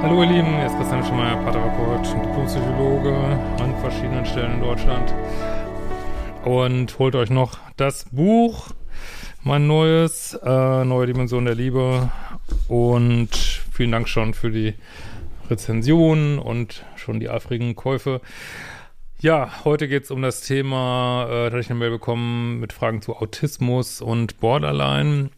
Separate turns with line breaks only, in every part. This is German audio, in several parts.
Hallo ihr Lieben, hier ist Christian Schemeier, Paartherapeut und Diplompsychologe an verschiedenen Stellen in Deutschland. Und holt euch noch das Buch, mein neues, äh, Neue Dimension der Liebe. Und vielen Dank schon für die Rezensionen und schon die eifrigen Käufe. Ja, heute geht es um das Thema, äh, da hatte ich eine Mail bekommen mit Fragen zu Autismus und Borderline.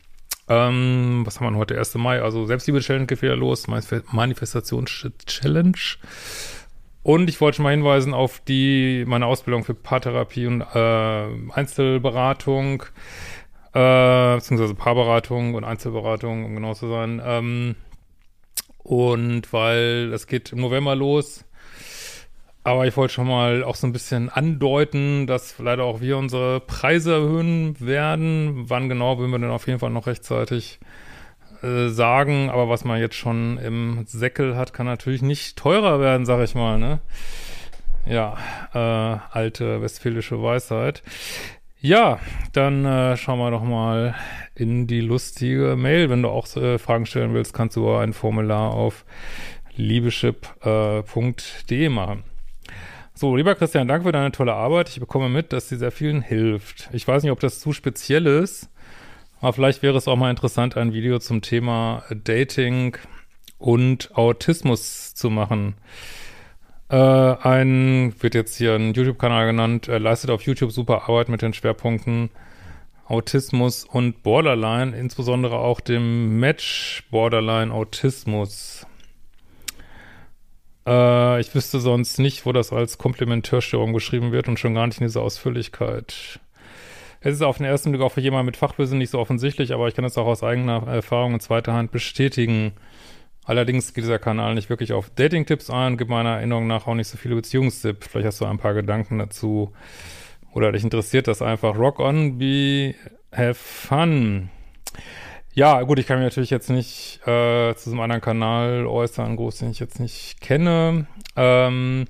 Ähm, was haben wir heute? 1. Mai, also Selbstliebe-Challenge geht wieder los, Manifestations-Challenge. Und ich wollte schon mal hinweisen auf die, meine Ausbildung für Paartherapie und äh, Einzelberatung, äh, beziehungsweise Paarberatung und Einzelberatung, um genau zu sein. Ähm, und weil es geht im November los, aber ich wollte schon mal auch so ein bisschen andeuten, dass leider auch wir unsere Preise erhöhen werden. Wann genau, würden wir denn auf jeden Fall noch rechtzeitig äh, sagen. Aber was man jetzt schon im Säckel hat, kann natürlich nicht teurer werden, sag ich mal. Ne? Ja, äh, alte westfälische Weisheit. Ja, dann äh, schauen wir doch mal in die lustige Mail. Wenn du auch äh, Fragen stellen willst, kannst du ein Formular auf liebeschip.de äh, machen. So, lieber Christian, danke für deine tolle Arbeit. Ich bekomme mit, dass sie sehr vielen hilft. Ich weiß nicht, ob das zu speziell ist, aber vielleicht wäre es auch mal interessant, ein Video zum Thema Dating und Autismus zu machen. Äh, ein, wird jetzt hier ein YouTube-Kanal genannt, er leistet auf YouTube super Arbeit mit den Schwerpunkten Autismus und Borderline, insbesondere auch dem Match Borderline Autismus. Äh, ich wüsste sonst nicht, wo das als Komplementärstörung beschrieben wird und schon gar nicht in dieser Ausführlichkeit. Es ist auf den ersten Blick auch für jemanden mit Fachwissen nicht so offensichtlich, aber ich kann es auch aus eigener Erfahrung in zweiter Hand bestätigen. Allerdings geht dieser Kanal nicht wirklich auf Dating-Tipps ein, gibt meiner Erinnerung nach auch nicht so viele Beziehungstipps. Vielleicht hast du ein paar Gedanken dazu. Oder dich interessiert das einfach. Rock on, be, have fun. Ja, gut, ich kann mich natürlich jetzt nicht äh, zu so einem anderen Kanal äußern, groß, den ich jetzt nicht kenne. Ähm,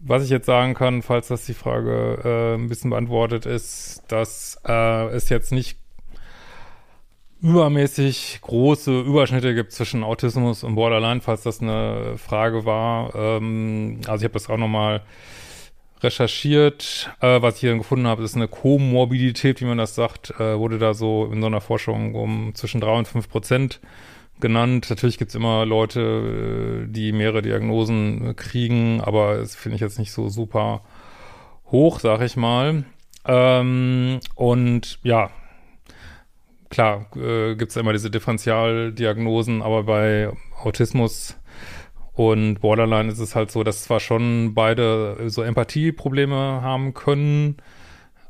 was ich jetzt sagen kann, falls das die Frage äh, ein bisschen beantwortet ist, dass äh, es jetzt nicht übermäßig große Überschnitte gibt zwischen Autismus und Borderline, falls das eine Frage war. Ähm, also ich habe das auch nochmal mal recherchiert. Äh, was ich hier gefunden habe, ist eine Komorbidität, wie man das sagt, äh, wurde da so in so einer Forschung um zwischen drei und fünf Prozent genannt. Natürlich gibt's immer Leute, äh, die mehrere Diagnosen kriegen, aber das finde ich jetzt nicht so super hoch, sag ich mal. Ähm, und ja, klar, äh, gibt's immer diese Differentialdiagnosen, aber bei Autismus und Borderline ist es halt so, dass zwar schon beide so Empathieprobleme haben können,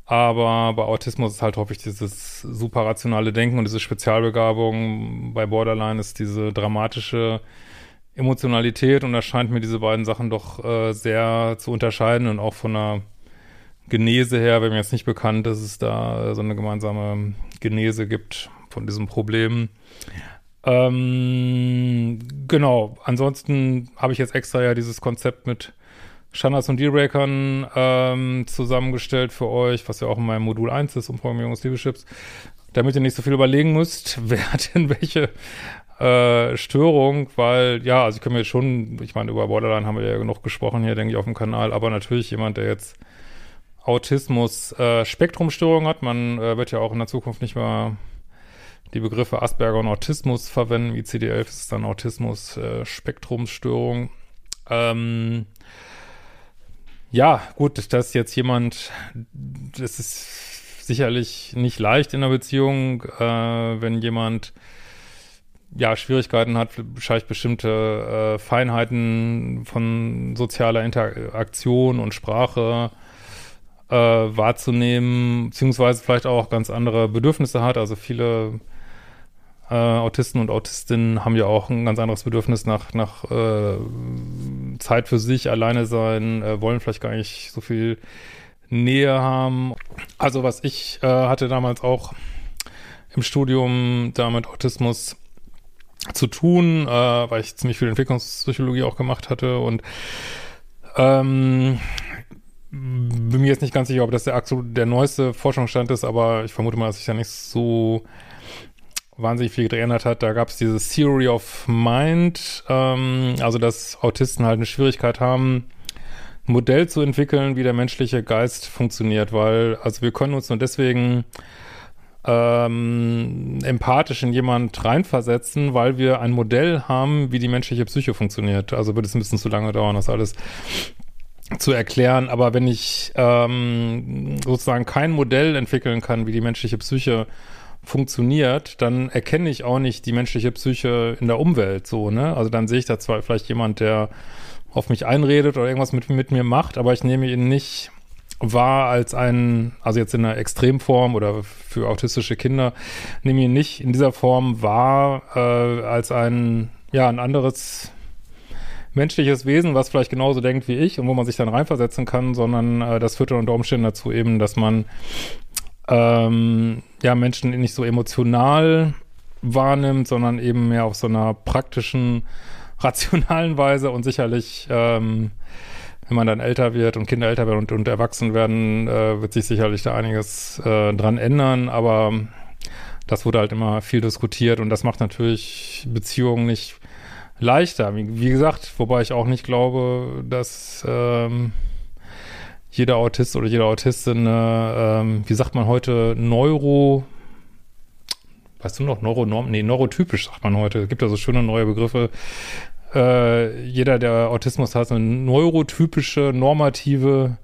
aber bei Autismus ist halt häufig dieses super rationale Denken und diese Spezialbegabung. Bei Borderline ist diese dramatische Emotionalität und da scheint mir diese beiden Sachen doch äh, sehr zu unterscheiden und auch von der Genese her, wenn mir jetzt nicht bekannt, dass es da so eine gemeinsame Genese gibt von diesem Problem. Ähm, genau, ansonsten habe ich jetzt extra ja dieses Konzept mit Standards und Dealbreakern ähm, zusammengestellt für euch, was ja auch in meinem Modul 1 ist, Umprogrammierung des Liebeschips, damit ihr nicht so viel überlegen müsst, wer hat denn welche äh, Störung, weil, ja, also ich kann mir schon, ich meine, über Borderline haben wir ja genug gesprochen hier, denke ich, auf dem Kanal, aber natürlich jemand, der jetzt Autismus, äh, hat, man äh, wird ja auch in der Zukunft nicht mehr die Begriffe Asperger und Autismus verwenden. ICD-11 ist dann Autismus, äh. Ähm, ja, gut, dass jetzt jemand, das ist sicherlich nicht leicht in einer Beziehung, äh, wenn jemand ja, Schwierigkeiten hat, vielleicht bestimmte äh, Feinheiten von sozialer Interaktion und Sprache äh, wahrzunehmen, beziehungsweise vielleicht auch ganz andere Bedürfnisse hat. Also viele äh, Autisten und Autistinnen haben ja auch ein ganz anderes Bedürfnis nach, nach äh, Zeit für sich, alleine sein, äh, wollen vielleicht gar nicht so viel Nähe haben. Also was ich äh, hatte damals auch im Studium da mit Autismus zu tun, äh, weil ich ziemlich viel Entwicklungspsychologie auch gemacht hatte und ähm, bin mir jetzt nicht ganz sicher, ob das der der neueste Forschungsstand ist, aber ich vermute mal, dass sich da nicht so wahnsinnig viel geändert hat. Da gab es diese Theory of Mind, ähm, also dass Autisten halt eine Schwierigkeit haben, ein Modell zu entwickeln, wie der menschliche Geist funktioniert, weil also wir können uns nur deswegen ähm, empathisch in jemand reinversetzen, weil wir ein Modell haben, wie die menschliche Psyche funktioniert. Also wird es ein bisschen zu lange dauern, das alles zu erklären. Aber wenn ich ähm, sozusagen kein Modell entwickeln kann, wie die menschliche Psyche funktioniert, dann erkenne ich auch nicht die menschliche Psyche in der Umwelt so, ne? Also dann sehe ich da zwar vielleicht jemand, der auf mich einredet oder irgendwas mit, mit mir macht, aber ich nehme ihn nicht war als ein, also jetzt in einer Extremform oder für autistische Kinder, nehme ihn nicht in dieser Form wahr äh, als ein, ja, ein anderes menschliches Wesen, was vielleicht genauso denkt wie ich und wo man sich dann reinversetzen kann, sondern äh, das führt dann unter Umständen dazu eben, dass man ähm, ja Menschen nicht so emotional wahrnimmt, sondern eben mehr auf so einer praktischen, rationalen Weise und sicherlich ähm, wenn man dann älter wird und Kinder älter werden und, und erwachsen werden, äh, wird sich sicherlich da einiges äh, dran ändern, aber das wurde halt immer viel diskutiert und das macht natürlich Beziehungen nicht leichter. Wie, wie gesagt, wobei ich auch nicht glaube, dass ähm, jeder Autist oder jede Autistin, äh, ähm, wie sagt man heute, Neuro, weißt du noch, Neuronorm, nee, neurotypisch sagt man heute. Es gibt ja so schöne neue Begriffe, äh, jeder, der Autismus hat, eine neurotypische, normative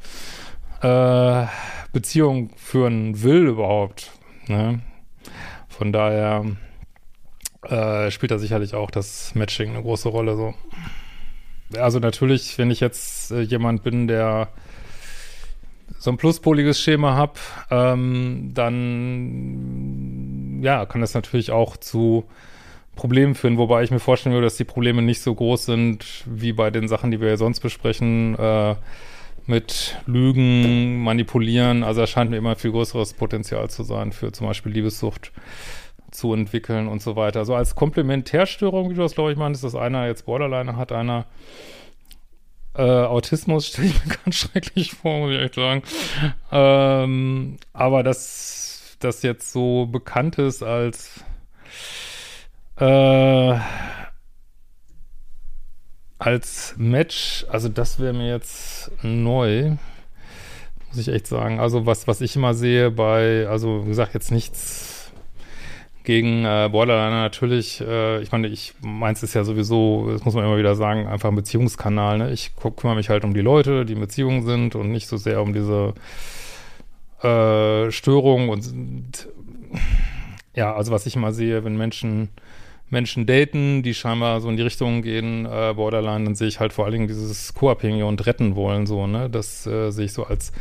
äh, Beziehung führen will überhaupt. Ne? Von daher äh, spielt da sicherlich auch das Matching eine große Rolle. So. Also natürlich, wenn ich jetzt äh, jemand bin, der so ein pluspoliges Schema habe, ähm, dann ja, kann das natürlich auch zu Problemen führen, wobei ich mir vorstellen würde, dass die Probleme nicht so groß sind wie bei den Sachen, die wir sonst besprechen, äh, mit Lügen, Manipulieren. Also da scheint mir immer viel größeres Potenzial zu sein für zum Beispiel Liebessucht zu entwickeln und so weiter. So als Komplementärstörung, wie du das glaube ich meinst, dass einer jetzt Borderline hat, einer äh, Autismus stelle ich mir ganz schrecklich vor, muss ich echt sagen. Ähm, aber dass das jetzt so bekannt ist als äh, als Match, also das wäre mir jetzt neu, muss ich echt sagen. Also was, was ich immer sehe bei, also wie gesagt, jetzt nichts gegen äh, Borderline natürlich. Äh, ich meine, ich meins ist ja sowieso, das muss man immer wieder sagen, einfach ein Beziehungskanal. Ne? Ich kümmere mich halt um die Leute, die in Beziehungen sind und nicht so sehr um diese äh, Störungen und, und ja, also was ich immer sehe, wenn Menschen Menschen daten, die scheinbar so in die Richtung gehen, äh, Borderline, dann sehe ich halt vor allen Dingen dieses Co-Abhängige und retten wollen, so, ne? Das äh, sehe ich so als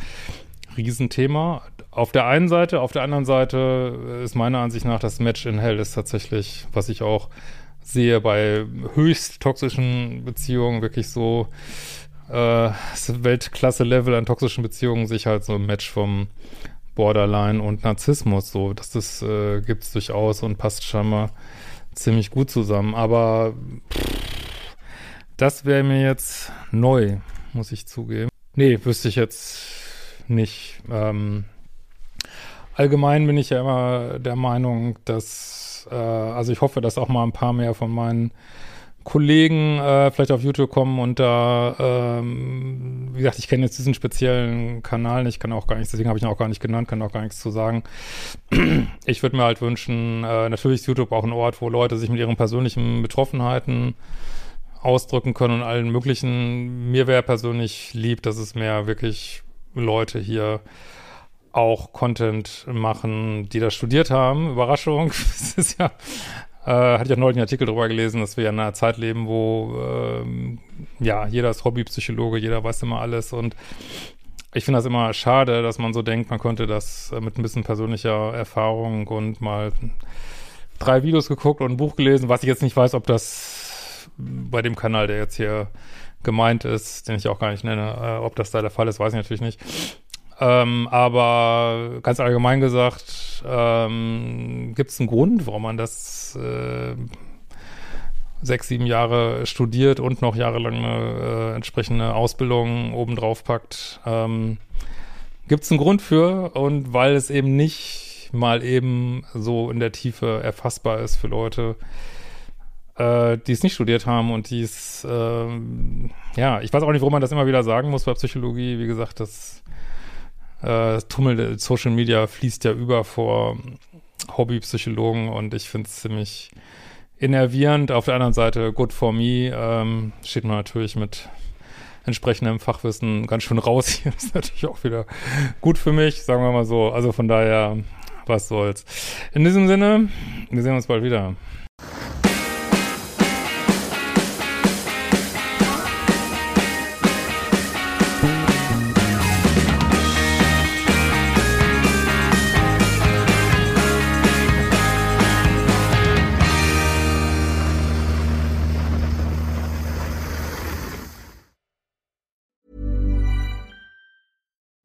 Riesenthema. Auf der einen Seite, auf der anderen Seite ist meiner Ansicht nach das Match in Hell ist tatsächlich, was ich auch sehe bei höchst toxischen Beziehungen, wirklich so äh, Weltklasse-Level an toxischen Beziehungen, sich halt so ein Match vom Borderline und Narzissmus, so, dass das äh, gibt es durchaus und passt scheinbar ziemlich gut zusammen. Aber das wäre mir jetzt neu, muss ich zugeben. Nee, wüsste ich jetzt nicht. Ähm, allgemein bin ich ja immer der Meinung, dass, äh, also ich hoffe, dass auch mal ein paar mehr von meinen Kollegen äh, vielleicht auf YouTube kommen und da, ähm, wie gesagt, ich kenne jetzt diesen speziellen Kanal nicht, kann auch gar nichts, deswegen habe ich ihn auch gar nicht genannt, kann auch gar nichts zu sagen. Ich würde mir halt wünschen, äh, natürlich ist YouTube auch ein Ort, wo Leute sich mit ihren persönlichen Betroffenheiten ausdrücken können und allen möglichen. Mir wäre persönlich lieb, dass es mehr wirklich Leute hier auch Content machen, die das studiert haben. Überraschung, das ist ja Äh, hatte ich auch neulich einen Artikel darüber gelesen, dass wir in einer Zeit leben, wo ähm, ja, jeder ist Hobbypsychologe, jeder weiß immer alles und ich finde das immer schade, dass man so denkt, man könnte das äh, mit ein bisschen persönlicher Erfahrung und mal drei Videos geguckt und ein Buch gelesen, was ich jetzt nicht weiß, ob das bei dem Kanal, der jetzt hier gemeint ist, den ich auch gar nicht nenne, äh, ob das da der Fall ist, weiß ich natürlich nicht. Ähm, aber ganz allgemein gesagt, ähm, gibt es einen Grund, warum man das äh, sechs, sieben Jahre studiert und noch jahrelang eine äh, entsprechende Ausbildung obendrauf packt. Ähm, gibt es einen Grund für und weil es eben nicht mal eben so in der Tiefe erfassbar ist für Leute, äh, die es nicht studiert haben und die es, äh, ja, ich weiß auch nicht, warum man das immer wieder sagen muss bei Psychologie. Wie gesagt, das äh, Tummel Social Media fließt ja über vor Hobbypsychologen und ich finde es ziemlich innervierend. Auf der anderen Seite, good for me, ähm, steht man natürlich mit entsprechendem Fachwissen ganz schön raus. Hier ist natürlich auch wieder gut für mich, sagen wir mal so. Also von daher, was soll's. In diesem Sinne, wir sehen uns bald wieder.